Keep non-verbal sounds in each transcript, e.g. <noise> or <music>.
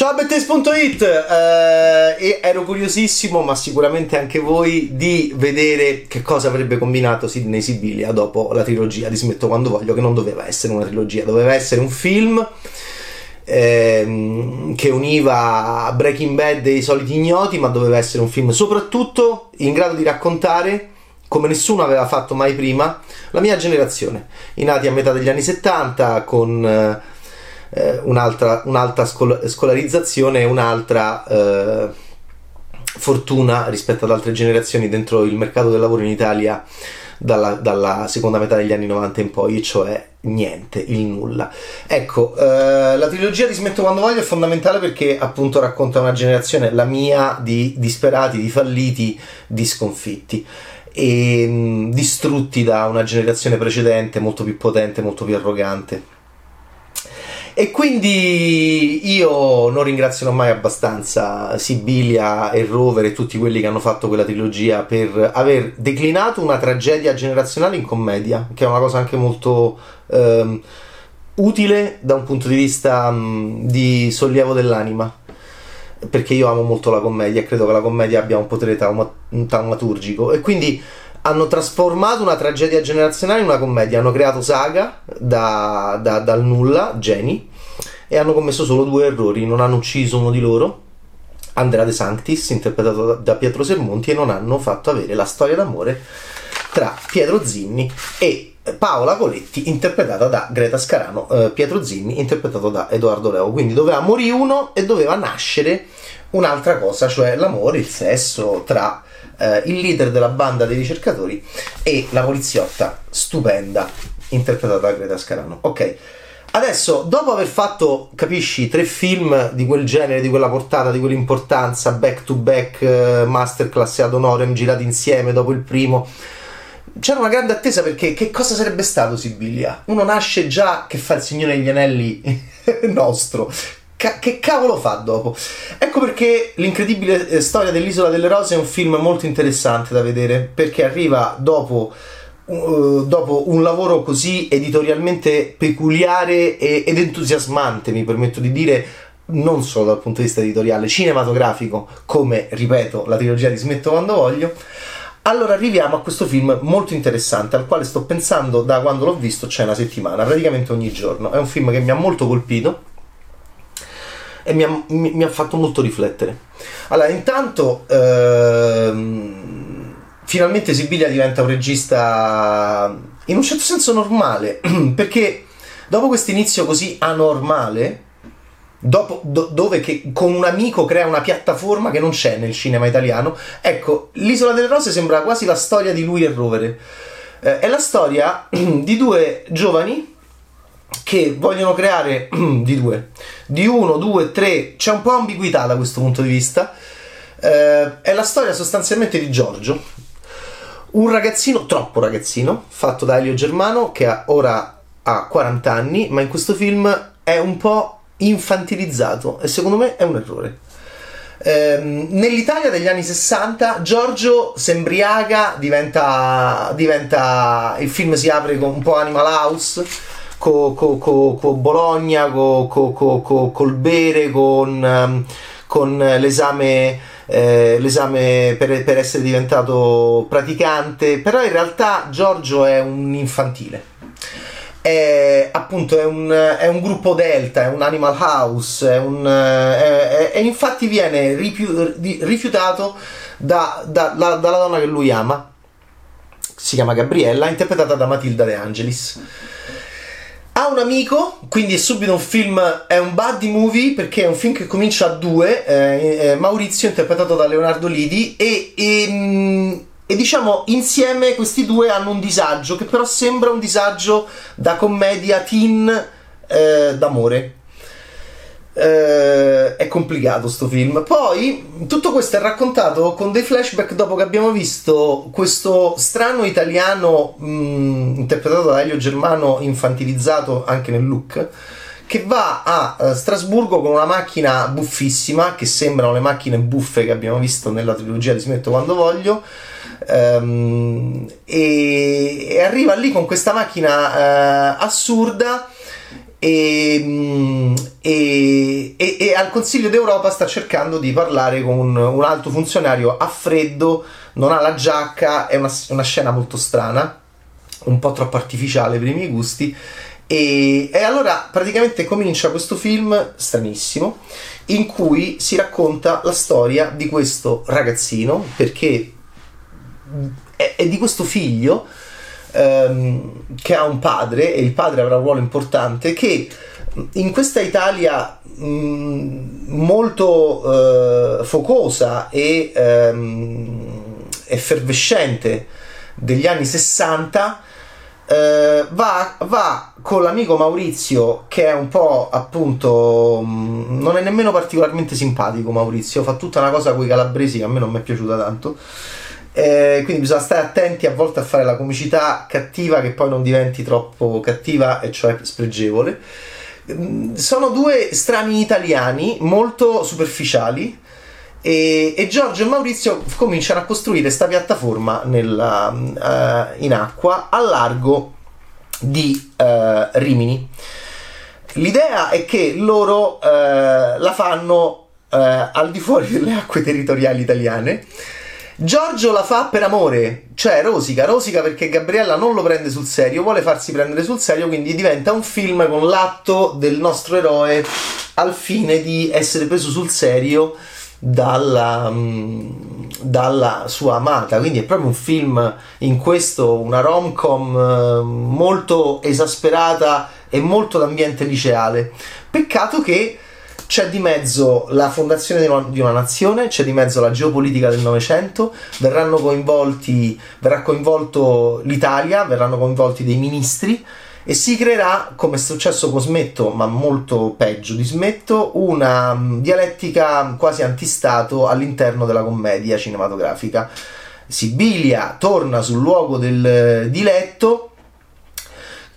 Ciao Bettes.it, eh, ero curiosissimo, ma sicuramente anche voi, di vedere che cosa avrebbe combinato Sidney Sibilia dopo la trilogia di Smetto quando voglio, che non doveva essere una trilogia, doveva essere un film ehm, che univa Breaking Bad e i soliti ignoti, ma doveva essere un film soprattutto in grado di raccontare come nessuno aveva fatto mai prima, la mia generazione, i nati a metà degli anni 70 con eh, un'altra, un'altra scol- scolarizzazione e un'altra eh, fortuna rispetto ad altre generazioni dentro il mercato del lavoro in Italia dalla, dalla, seconda metà degli anni 90 in poi, cioè niente, il nulla. Ecco, eh, la trilogia di Smetto quando voglio è fondamentale perché appunto racconta una generazione, la mia, di disperati, di falliti, di sconfitti e mh, distrutti da una generazione precedente molto più potente, molto più arrogante. E quindi io non ringrazierò mai abbastanza Sibilia e Rover e tutti quelli che hanno fatto quella trilogia per aver declinato una tragedia generazionale in commedia, che è una cosa anche molto ehm, utile da un punto di vista mh, di sollievo dell'anima. Perché io amo molto la commedia e credo che la commedia abbia un potere trauma- taumaturgico. E quindi hanno trasformato una tragedia generazionale in una commedia, hanno creato saga da, da, dal nulla, geni, e hanno commesso solo due errori, non hanno ucciso uno di loro, Andrea De Sanctis, interpretato da, Pietro Sermonti, e non hanno fatto avere la storia d'amore tra Pietro Zinni e Paola Coletti, interpretata da Greta Scarano, eh, Pietro Zinni, interpretato da Edoardo Leo. Quindi doveva morire uno e doveva nascere un'altra cosa, cioè l'amore, il sesso tra eh, il leader della banda dei ricercatori e la poliziotta stupenda, interpretata da Greta Scarano. Ok. Adesso, dopo aver fatto, capisci, tre film di quel genere, di quella portata, di quell'importanza, back to back, uh, masterclass ad honorem girati insieme dopo il primo, c'era una grande attesa perché che cosa sarebbe stato Sibilia? Uno nasce già che fa il Signore degli Anelli <laughs> nostro. Ca- che cavolo fa dopo? Ecco perché l'incredibile eh, storia dell'Isola delle Rose è un film molto interessante da vedere perché arriva dopo, uh, dopo un lavoro così editorialmente peculiare ed entusiasmante, mi permetto di dire, non solo dal punto di vista editoriale, cinematografico, come ripeto la trilogia di Smetto quando voglio allora arriviamo a questo film molto interessante al quale sto pensando da quando l'ho visto, cioè una settimana, praticamente ogni giorno. È un film che mi ha molto colpito e mi ha, mi, mi ha fatto molto riflettere. Allora, intanto, ehm, finalmente Sibilia diventa un regista in un certo senso normale, <clears throat> perché dopo questo inizio così anormale, Dopo, do, dove con un amico crea una piattaforma che non c'è nel cinema italiano. Ecco, L'Isola delle Rose sembra quasi la storia di lui e Rovere. Eh, è la storia <clears throat> di due giovani che vogliono creare <clears throat> di due, di uno, due, tre, c'è un po' ambiguità da questo punto di vista. Eh, è la storia sostanzialmente di Giorgio, un ragazzino, troppo ragazzino, fatto da Elio Germano, che ha, ora ha 40 anni, ma in questo film è un po' infantilizzato e secondo me è un errore. Ehm, nell'Italia degli anni 60 Giorgio si embriaga, diventa, diventa, il film si apre con un po' Animal House, con co, co, co Bologna, col bere, con, um, con l'esame, eh, l'esame per, per essere diventato praticante, però in realtà Giorgio è un infantile. È appunto è un, è un, gruppo delta, è un animal house, è, e infatti viene rifiu, rifiutato da, da, da, dalla donna che lui ama, si chiama Gabriella, interpretata da Matilda De Angelis. Ha un amico, quindi è subito un film, è un buddy movie perché è un film che comincia a due, eh, eh, Maurizio interpretato da Leonardo Lidi e, e mm, e diciamo insieme questi due hanno un disagio che però sembra un disagio da commedia teen eh, d'amore. Eh, complicato sto film. Poi tutto questo è raccontato con dei flashback dopo che abbiamo visto questo strano italiano mh, mm, interpretato da Elio Germano infantilizzato anche nel look che va a uh, Strasburgo con una macchina buffissima che sembrano le macchine buffe che abbiamo visto nella trilogia di Smetto quando voglio Um, e, e, arriva lì con questa macchina uh, assurda e, e, e, e, al Consiglio d'Europa sta cercando di parlare con un, un alto funzionario a freddo, non ha la giacca, è una, una scena molto strana, un po' troppo artificiale per i miei gusti. E, e, allora praticamente comincia questo film stranissimo in cui si racconta la storia di questo ragazzino perché è, è di questo figlio ehm, che ha un padre e il padre avrà un ruolo importante che in questa Italia mh, molto eh, focosa e ehm, effervescente degli anni 60 eh, va, va, con l'amico Maurizio che è un po' appunto mm, non è nemmeno particolarmente simpatico Maurizio fa tutta una cosa con i calabresi che a me non mi è piaciuta tanto eh, quindi bisogna stare attenti a volte a fare la comicità cattiva che poi non diventi troppo cattiva e cioè spregevole. Mm, sono due strani italiani molto superficiali e, e, Giorgio e Maurizio cominciano a costruire questa piattaforma nella, uh, in acqua a largo di uh, Rimini. L'idea è che loro uh, la fanno al di fuori delle acque territoriali italiane Giorgio la fa per amore, cioè rosica, rosica perché Gabriella non lo prende sul serio, vuole farsi prendere sul serio, quindi diventa un film con l'atto del nostro eroe al fine di essere preso sul serio dalla, mm, dalla sua amata. Quindi è proprio un film in questo, una rom-com eh, molto esasperata e molto d'ambiente liceale. Peccato che c'è di mezzo la fondazione di una, di una nazione, c'è di mezzo la geopolitica del Novecento, verranno coinvolti, verrà coinvolto l'Italia, verranno coinvolti dei ministri e si creerà, come è successo con Smetto, ma molto peggio di Smetto, una um, dialettica quasi antistato all'interno della commedia cinematografica. Sibilia torna sul luogo del diletto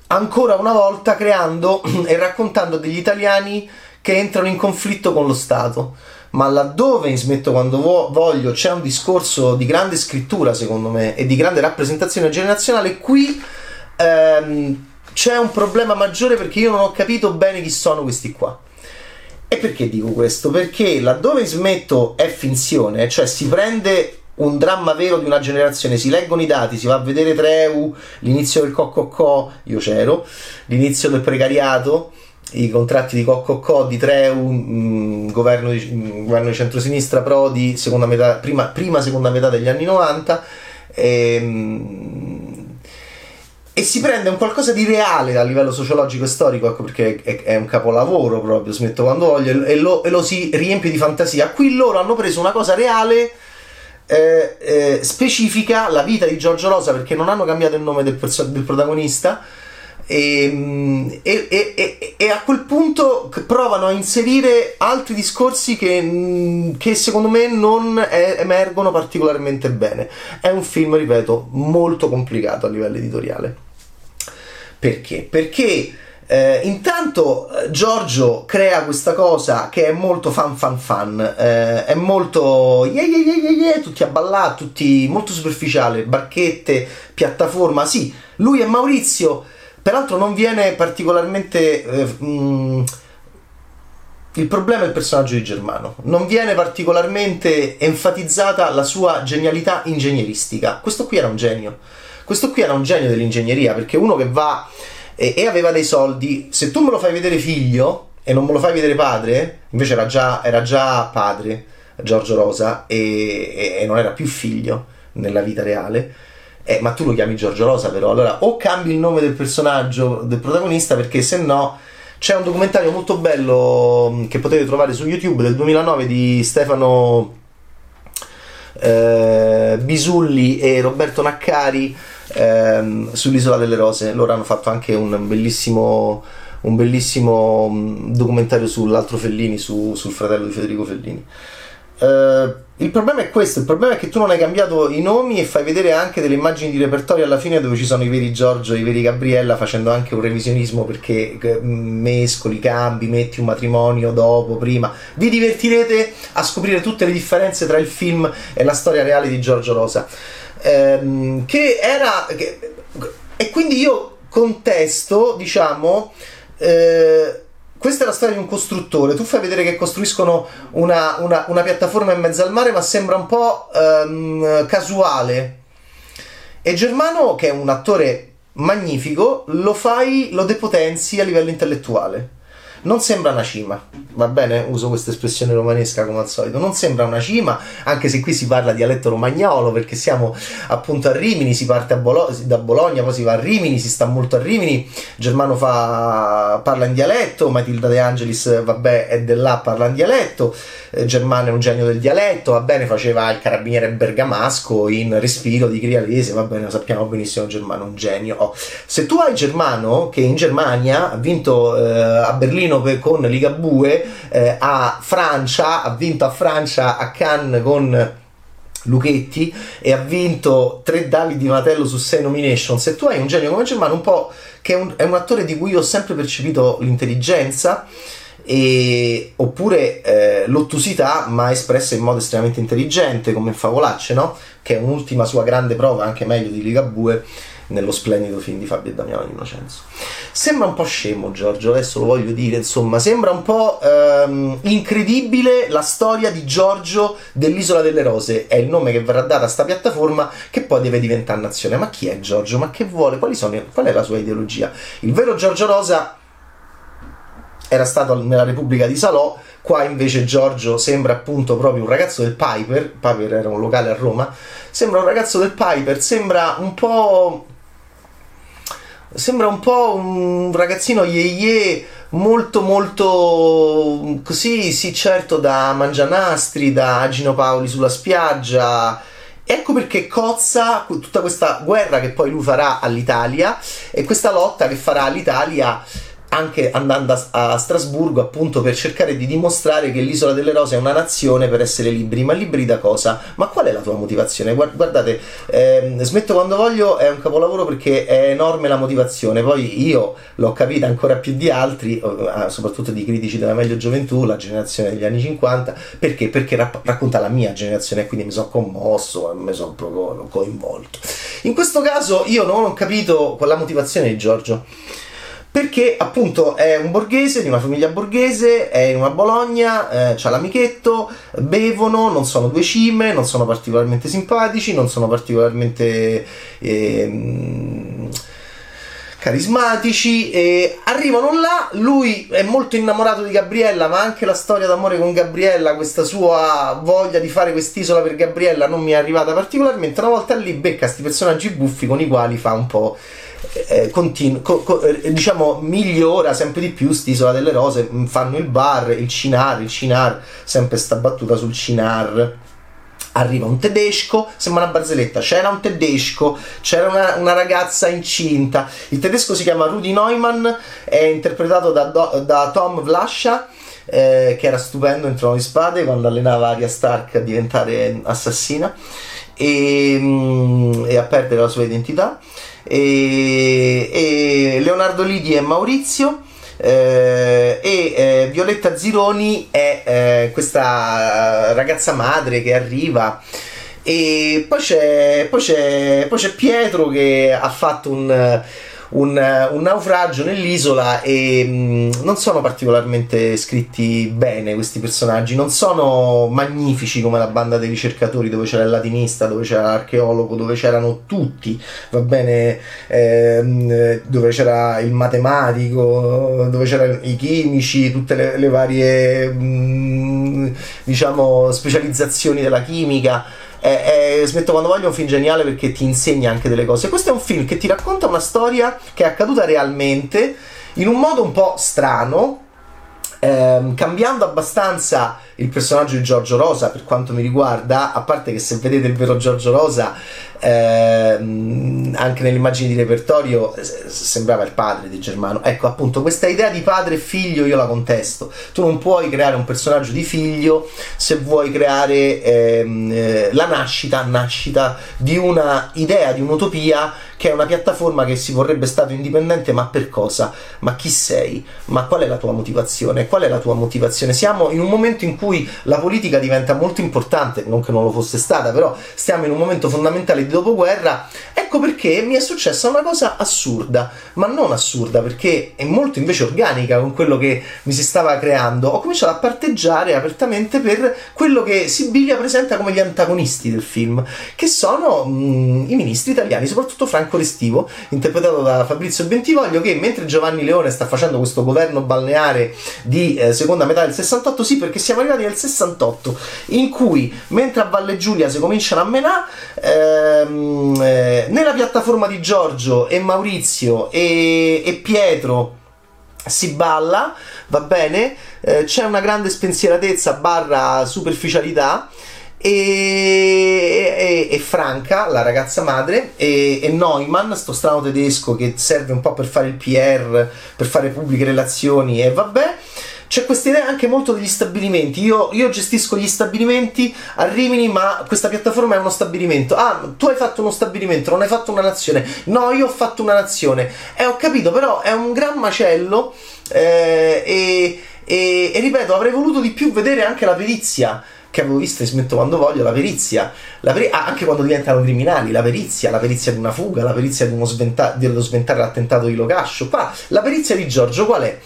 ancora una volta creando <clears throat> e raccontando degli italiani che entrano in conflitto con lo Stato. Ma laddove in Smetto quando vo- voglio c'è un discorso di grande scrittura, secondo me, e di grande rappresentazione generazionale, qui ehm, c'è un problema maggiore perché io non ho capito bene chi sono questi qua. E perché dico questo? Perché laddove in Smetto è finzione, cioè si prende un dramma vero di una generazione, si leggono i dati, si va a vedere Treu, l'inizio del Cococò, io c'ero, l'inizio del precariato, i contratti di Coccocò, di Treu, mh, mm, governo, di, mh, mm, governo di centrosinistra Prodi, seconda metà, prima, prima seconda metà degli anni 90 e, mh, e, si prende un qualcosa di reale a livello sociologico e storico, ecco perché è, è un capolavoro proprio, smetto quando voglio, e lo, e lo, si riempie di fantasia. Qui loro hanno preso una cosa reale eh, eh, specifica, la vita di Giorgio Rosa, perché non hanno cambiato il nome del, perso- del protagonista, e, e, e, e, a quel punto provano a inserire altri discorsi che, che secondo me non è, emergono particolarmente bene. È un film, ripeto, molto complicato a livello editoriale. Perché? Perché eh, intanto Giorgio crea questa cosa che è molto fan fan fan, eh, è molto yeah, yeah, yeah, yeah, tutti a ballare, tutti molto superficiale, barchette, piattaforma, sì, lui e Maurizio Peraltro non viene particolarmente... Eh, mh, mm, il problema è il personaggio di Germano. Non viene particolarmente enfatizzata la sua genialità ingegneristica. Questo qui era un genio. Questo qui era un genio dell'ingegneria perché uno che va e, e aveva dei soldi, se tu me lo fai vedere figlio e non me lo fai vedere padre, invece era già, era già padre Giorgio Rosa e, e non era più figlio nella vita reale eh, ma tu lo chiami Giorgio Rosa però, allora o cambi il nome del personaggio, del protagonista, perché se no c'è un documentario molto bello mm, che potete trovare su YouTube del 2009 di Stefano eh, Bisulli e Roberto Naccari eh, sull'Isola delle Rose. Loro hanno fatto anche un bellissimo, un bellissimo mm, documentario sull'altro Fellini, su, sul fratello di Federico Fellini. Uh, il problema è questo, il problema è che tu non hai cambiato i nomi e fai vedere anche delle immagini di repertorio alla fine dove ci sono i veri Giorgio e i veri Gabriella facendo anche un revisionismo perché mescoli, cambi, metti un matrimonio dopo, prima. Vi divertirete a scoprire tutte le differenze tra il film e la storia reale di Giorgio Rosa. Ehm, che era... Che, e quindi io contesto, diciamo eh, questa è la storia di un costruttore. Tu fai vedere che costruiscono una, una, una piattaforma in mezzo al mare, ma sembra un po' um, casuale. E Germano, che è un attore magnifico, lo fai, lo depotenzi a livello intellettuale non sembra una cima, va bene? Uso questa espressione romanesca come al solito, non sembra una cima, anche se qui si parla dialetto romagnolo perché siamo appunto a Rimini, si parte Bolo- da Bologna, poi si va a Rimini, si sta molto a Rimini, Germano fa, parla in dialetto, Matilda De Angelis, vabbè, è dell'A, parla in dialetto, eh, Germano è un genio del dialetto, va bene, faceva il carabiniere bergamasco in Respiro di Crialese, va bene, lo sappiamo benissimo, Germano è un genio. Oh. Se tu hai Germano, che in Germania ha vinto eh, a Berlino Torino con Ligabue, eh, a Francia, ha vinto a Francia a Cannes con Luchetti e ha vinto tre Davidi Matello su sei nomination. Se tu hai un genio come Germano, un po' che è un, è un attore di cui ho sempre percepito l'intelligenza. E, oppure eh, l'ottusità ma espressa in modo estremamente intelligente come in Favolacce no? che è un'ultima sua grande prova anche meglio di Ligabue nello splendido film di Fabio e Damiano Innocenzo. Sembra un po' scemo Giorgio, adesso lo voglio dire, insomma, sembra un po' ehm, incredibile la storia di Giorgio dell'Isola delle Rose, è il nome che verrà dato a sta piattaforma che poi deve diventare nazione. Ma chi è Giorgio? Ma che vuole? Sono, qual è la sua ideologia? Il vero Giorgio Rosa era stato nella Repubblica di Salò, qua invece Giorgio sembra appunto proprio un ragazzo del Piper, Piper era un locale a Roma, sembra un ragazzo del Piper, sembra un po' sembra un po' un ragazzino ye ye molto molto così sì certo da Mangianastri da Agino Paoli sulla spiaggia. Ecco perché cozza tutta questa guerra che poi lui farà all'Italia e questa lotta che farà all'Italia anche andando a, a, Strasburgo appunto per cercare di dimostrare che l'isola delle rose è una nazione per essere liberi ma liberi da cosa? ma qual è la tua motivazione? guardate eh, smetto quando voglio è un capolavoro perché è enorme la motivazione poi io l'ho capita ancora più di altri eh, soprattutto di critici della meglio gioventù la generazione degli anni 50 perché? perché rapp- racconta la mia generazione e quindi mi sono commosso mi sono proprio coinvolto in questo caso io non ho capito la motivazione di Giorgio perché appunto è un borghese di una famiglia borghese, è in una Bologna, eh, c'ha l'amichetto, bevono, non sono due cime, non sono particolarmente simpatici, non sono particolarmente eh, carismatici e arrivano là, lui è molto innamorato di Gabriella, ma anche la storia d'amore con Gabriella, questa sua voglia di fare quest'isola per Gabriella non mi è arrivata particolarmente, una volta lì becca questi personaggi buffi con i quali fa un po' eh, continu- co- co- eh, diciamo migliora sempre di più st'isola delle rose mm, fanno il bar il cinar il cinar sempre sta battuta sul cinar. Arriva un tedesco, sembra una barzelletta, c'era un tedesco, c'era una, una, ragazza incinta, il tedesco si chiama Rudy Neumann, è interpretato da, da Tom Vlascia, eh, che era stupendo in Trono di Spade quando allenava Arya Stark a diventare assassina e, mm, e a perdere la sua identità e, e Leonardo Lidi è Maurizio eh, e eh, Violetta Zironi è eh, questa ragazza madre che arriva. E poi c'è, poi c'è, poi c'è Pietro che ha fatto un un, un naufragio nell'isola e mh, mm, non sono particolarmente scritti bene questi personaggi, non sono magnifici come la banda dei ricercatori dove c'era il latinista, dove c'era l'archeologo, dove c'erano tutti, va bene, ehm, dove c'era il matematico, dove c'erano i chimici, tutte le, le varie mh, mm, diciamo specializzazioni della chimica è, è, Smetto quando voglio un film geniale perché ti insegna anche delle cose. Questo è un film che ti racconta una storia che è accaduta realmente in un modo un po' strano, ehm, cambiando abbastanza il personaggio di Giorgio Rosa per quanto mi riguarda, a parte che se vedete il vero Giorgio Rosa ehm, anche nelle immagini di repertorio sembrava il padre di Germano. Ecco, appunto, questa idea di padre e figlio io la contesto. Tu non puoi creare un personaggio di figlio se vuoi creare ehm, eh, la nascita, nascita di una idea, di un'utopia che è una piattaforma che si vorrebbe stato indipendente, ma per cosa? Ma chi sei? Ma qual è la tua motivazione? Qual è la tua motivazione? Siamo in un momento in cui la politica diventa molto importante, non che non lo fosse stata, però stiamo in un momento fondamentale di dopoguerra. Ecco perché mi è successa una cosa assurda, ma non assurda perché è molto invece organica con quello che mi si stava creando. Ho cominciato a parteggiare apertamente per quello che Sibilia presenta come gli antagonisti del film, che sono mh, mm, i ministri italiani, soprattutto Franco Restivo, interpretato da Fabrizio Bentivoglio, che mentre Giovanni Leone sta facendo questo governo balneare di eh, seconda metà del 68, sì, perché siamo arrivati nel 68, in cui mentre a Valle Giulia si cominciano a menare, ehm, eh, nella piattaforma di Giorgio e Maurizio e, e Pietro si balla, va bene, eh, c'è una grande spensieratezza barra superficialità e, e, e, Franca, la ragazza madre, e, e Neumann, sto strano tedesco che serve un po' per fare il PR, per fare pubbliche relazioni e vabbè. C'è questa idea anche molto degli stabilimenti. Io, io, gestisco gli stabilimenti a Rimini, ma questa piattaforma è uno stabilimento. Ah, tu hai fatto uno stabilimento, non hai fatto una nazione. No, io ho fatto una nazione. Eh, ho capito, però è un gran macello. Eh, e, e, ripeto, avrei voluto di più vedere anche la perizia che avevo visto e smetto quando voglio, la perizia, la peri- ah, anche quando diventano criminali, la perizia, la perizia di una fuga, la perizia di uno sventa- dello sventare l'attentato di Locascio. Qua la perizia di Giorgio qual è?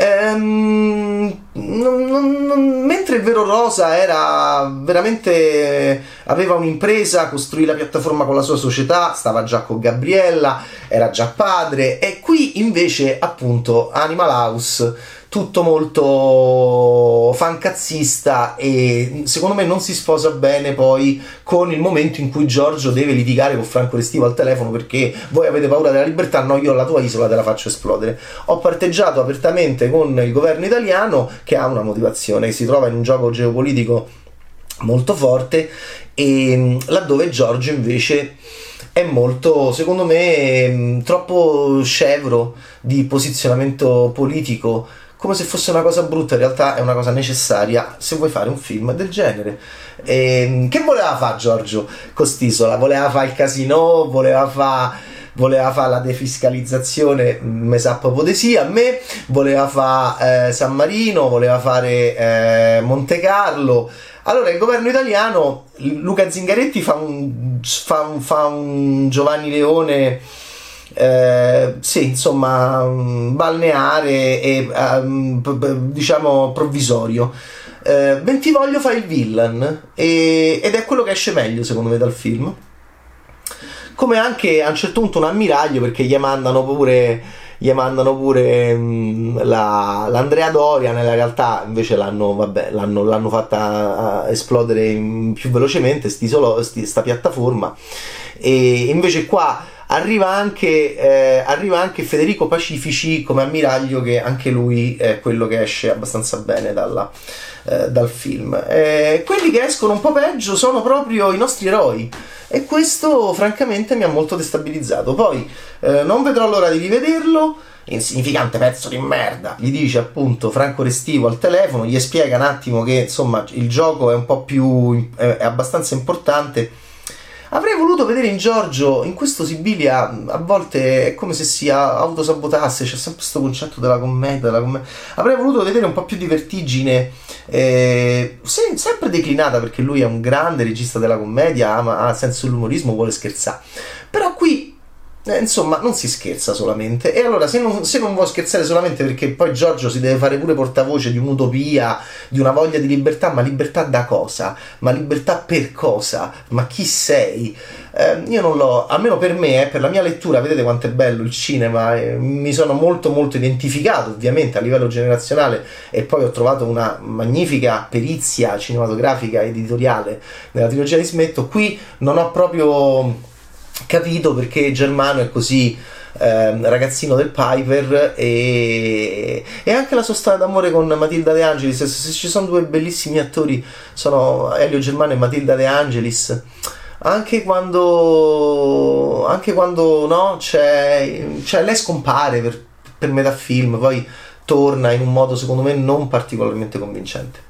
Ehm, non, non, non, mentre il vero Rosa era veramente aveva un'impresa, costruì la piattaforma con la sua società, stava già con Gabriella, era già padre, e qui invece appunto Animal House tutto molto fancazzista e secondo me non si sposa bene poi con il momento in cui Giorgio deve litigare con Franco Restivo al telefono perché voi avete paura della libertà, no io la tua isola te la faccio esplodere. Ho parteggiato apertamente con il governo italiano che ha una motivazione, si trova in un gioco geopolitico molto forte e laddove Giorgio invece è molto, secondo me, troppo scevro di posizionamento politico come se fosse una cosa brutta, in realtà è una cosa necessaria se vuoi fare un film del genere. E, ehm, che voleva fare Giorgio Costisola? Voleva fare il casino, voleva fare voleva fare la defiscalizzazione, me sa proprio di a me, voleva fare eh, San Marino, voleva fare eh, Monte Carlo. Allora il governo italiano, Luca Zingaretti fa un, fa un, fa un Giovanni Leone eh, sì, insomma, mm, balneare e um, diciamo provvisorio. Eh, Bentivoglio fa il villain e, ed è quello che esce meglio secondo me dal film. Come anche a un certo punto un ammiraglio perché gli mandano pure gli mandano pure mh, mm, la, l'Andrea Doria nella realtà invece l'hanno, vabbè, l'hanno, l'hanno fatta esplodere più velocemente sti solo, sti, sta piattaforma e invece qua Arriva anche, eh, arriva anche, Federico Pacifici come ammiraglio, che anche lui è quello che esce abbastanza bene dalla, eh, dal film. Eh, quelli che escono un po' peggio sono proprio i nostri eroi. E questo francamente mi ha molto destabilizzato. Poi eh, non vedrò l'ora di rivederlo insignificante pezzo di merda. Gli dice appunto Franco Restivo al telefono, gli spiega un attimo che insomma il gioco è un po' più è abbastanza importante Avrei voluto vedere in Giorgio, in questo Sibilia, a volte è come se si autosabotasse, c'è sempre questo concetto della commedia, della commedia. Avrei voluto vedere un po' più di vertigine, eh, sempre declinata perché lui è un grande regista della commedia, ama, ha senso dell'umorismo, vuole scherzare. Però qui eh, insomma, non si scherza solamente. E allora, se non, se non vuoi scherzare solamente perché poi Giorgio si deve fare pure portavoce di un'utopia, di una voglia di libertà, ma libertà da cosa? Ma libertà per cosa? Ma chi sei? Eh, io non l'ho, almeno per me, eh, per la mia lettura, vedete quanto è bello il cinema, eh, mi sono molto molto identificato ovviamente a livello generazionale e poi ho trovato una magnifica perizia cinematografica editoriale nella trilogia di Smetto. Qui non ho proprio capito perché Germano è così eh, ragazzino del Piper e, e, anche la sua storia d'amore con Matilda De Angelis. Se, se, ci sono due bellissimi attori sono Elio Germano e Matilda De Angelis. Anche quando anche quando no c'è, c'è lei scompare per, per metà film poi torna in un modo secondo me non particolarmente convincente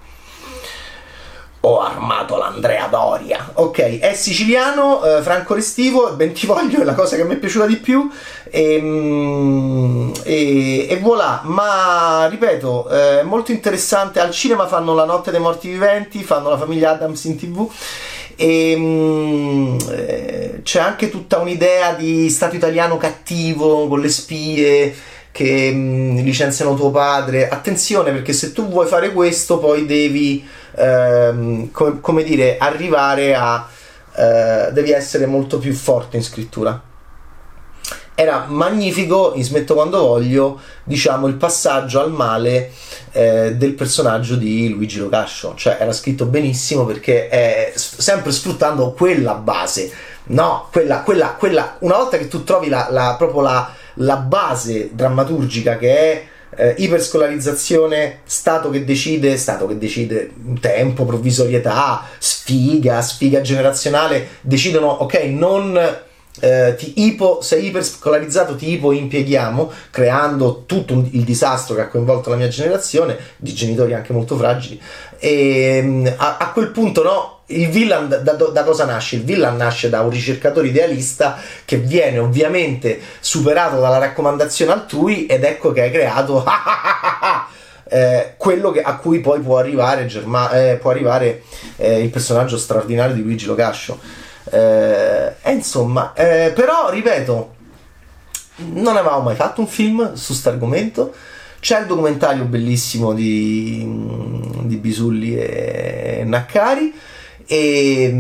ho armato l'Andrea Doria. Ok, è siciliano, eh, Franco Restivo, Bentivoglio è la cosa che mi è piaciuta di più. E, mm, e, e voilà, ma ripeto, è molto interessante. Al cinema fanno La notte dei morti viventi, fanno La famiglia Adams in tv. E mm, eh, c'è anche tutta un'idea di Stato italiano cattivo con le spie che mh, licenziano tuo padre. Attenzione perché se tu vuoi fare questo poi devi, ehm, com- come dire, arrivare a... Eh, devi essere molto più forte in scrittura. Era magnifico, in Smetto quando voglio, diciamo, il passaggio al male eh, del personaggio di Luigi Locascio. Cioè era scritto benissimo perché è sempre sfruttando quella base. No, quella, quella, quella, una volta che tu trovi la, la proprio la, la base drammaturgica che è eh, iperscolarizzazione, Stato che decide, Stato che decide tempo, provvisorietà, sfiga, sfiga generazionale, decidono, ok, non eh, ti ipo, sei iperscolarizzato, ti ipo impieghiamo, creando tutto un, il disastro che ha coinvolto la mia generazione, di genitori anche molto fragili. E mm, a, a quel punto, no, il villain da, da, cosa nasce? Il villain nasce da un ricercatore idealista che viene ovviamente superato dalla raccomandazione altrui ed ecco che hai creato <laughs> eh, quello che, a cui poi può arrivare, Germa, eh, può arrivare eh, il personaggio straordinario di Luigi Locascio. Eh, insomma, eh, però ripeto, non avevamo mai fatto un film su questo argomento. C'è il documentario bellissimo di, di Bisulli e Naccari. E,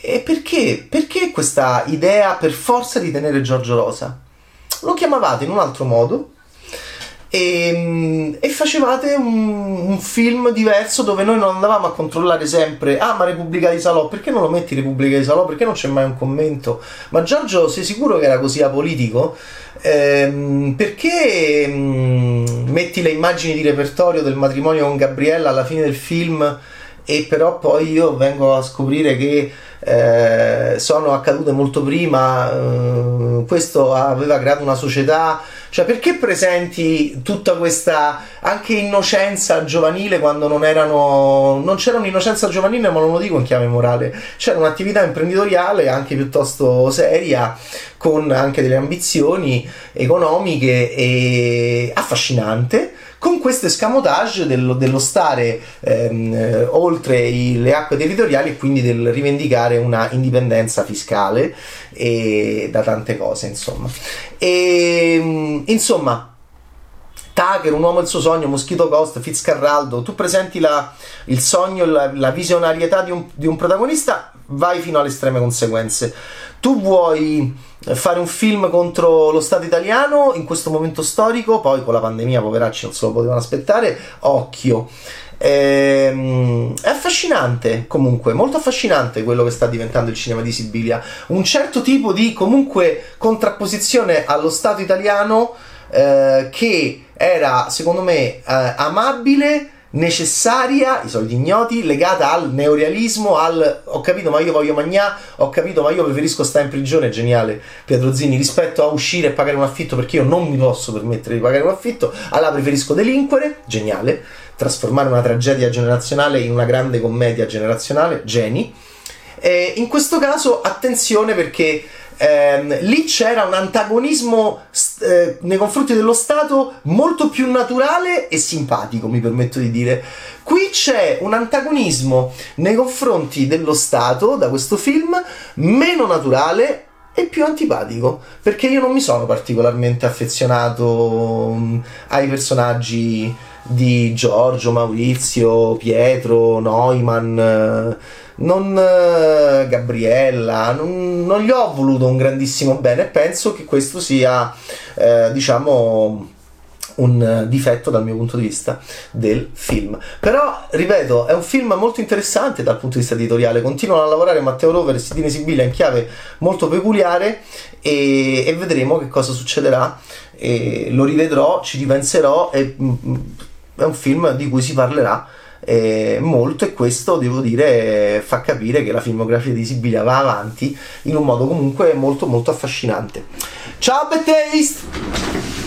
e perché? Perché questa idea per forza di tenere Giorgio Rosa? Lo chiamavate in un altro modo, e, ehm, e facevate un, un, film diverso dove noi non andavamo a controllare sempre ah ma Repubblica di Salò perché non lo metti Repubblica di Salò perché non c'è mai un commento ma Giorgio sei sicuro che era così apolitico ehm, perché ehm, metti le immagini di repertorio del matrimonio con Gabriella alla fine del film e però poi io vengo a scoprire che eh, sono accadute molto prima, eh, questo aveva creato una società, cioè perché presenti tutta questa anche innocenza giovanile quando non erano, non c'era un'innocenza giovanile ma non lo dico in chiave morale, c'era un'attività imprenditoriale anche piuttosto seria con anche delle ambizioni economiche e affascinante con questo escamotage dello, dello stare ehm, eh, oltre i, le acque territoriali e quindi del rivendicare una indipendenza fiscale e da tante cose, insomma. E, ehm, insomma, Tucker, un uomo e il suo sogno, Moschito Coast, Fitzcarraldo, tu presenti la, il sogno, la, la visionarietà di un, di un protagonista, vai fino alle estreme conseguenze. Tu vuoi fare un film contro lo Stato italiano in questo momento storico, poi con la pandemia, poveracci, non se lo potevano aspettare, occhio. Ehm, è affascinante comunque, molto affascinante quello che sta diventando il cinema di Sibilia. Un certo tipo di comunque contrapposizione allo Stato italiano eh, che era secondo me eh, amabile necessaria, i soliti ignoti, legata al neorealismo, al ho capito ma io voglio magnà, ho capito ma io preferisco stare in prigione, geniale Pietro Zini, rispetto a uscire e pagare un affitto perché io non mi posso permettere di pagare un affitto, allora preferisco delinquere, geniale, trasformare una tragedia generazionale in una grande commedia generazionale, geni. E in questo caso attenzione perché ehm, lì c'era un antagonismo eh, nei confronti dello Stato molto più naturale e simpatico, mi permetto di dire. Qui c'è un antagonismo nei confronti dello Stato da questo film meno naturale e più antipatico perché io non mi sono particolarmente affezionato um, ai personaggi di Giorgio, Maurizio, Pietro, Neumann. Eh, non eh, Gabriella, non, non, gli ho voluto un grandissimo bene e penso che questo sia, eh, diciamo, un difetto dal mio punto di vista del film. Però, ripeto, è un film molto interessante dal punto di vista editoriale. Continuano a lavorare Matteo Rover e Sidine Sibilla in chiave molto peculiare e, e vedremo che cosa succederà. E lo rivedrò, ci ripenserò e mm, mm, è un film di cui si parlerà eh, molto e questo devo dire fa capire che la filmografia di Sibilia va avanti in un modo comunque molto molto affascinante. Ciao Bad!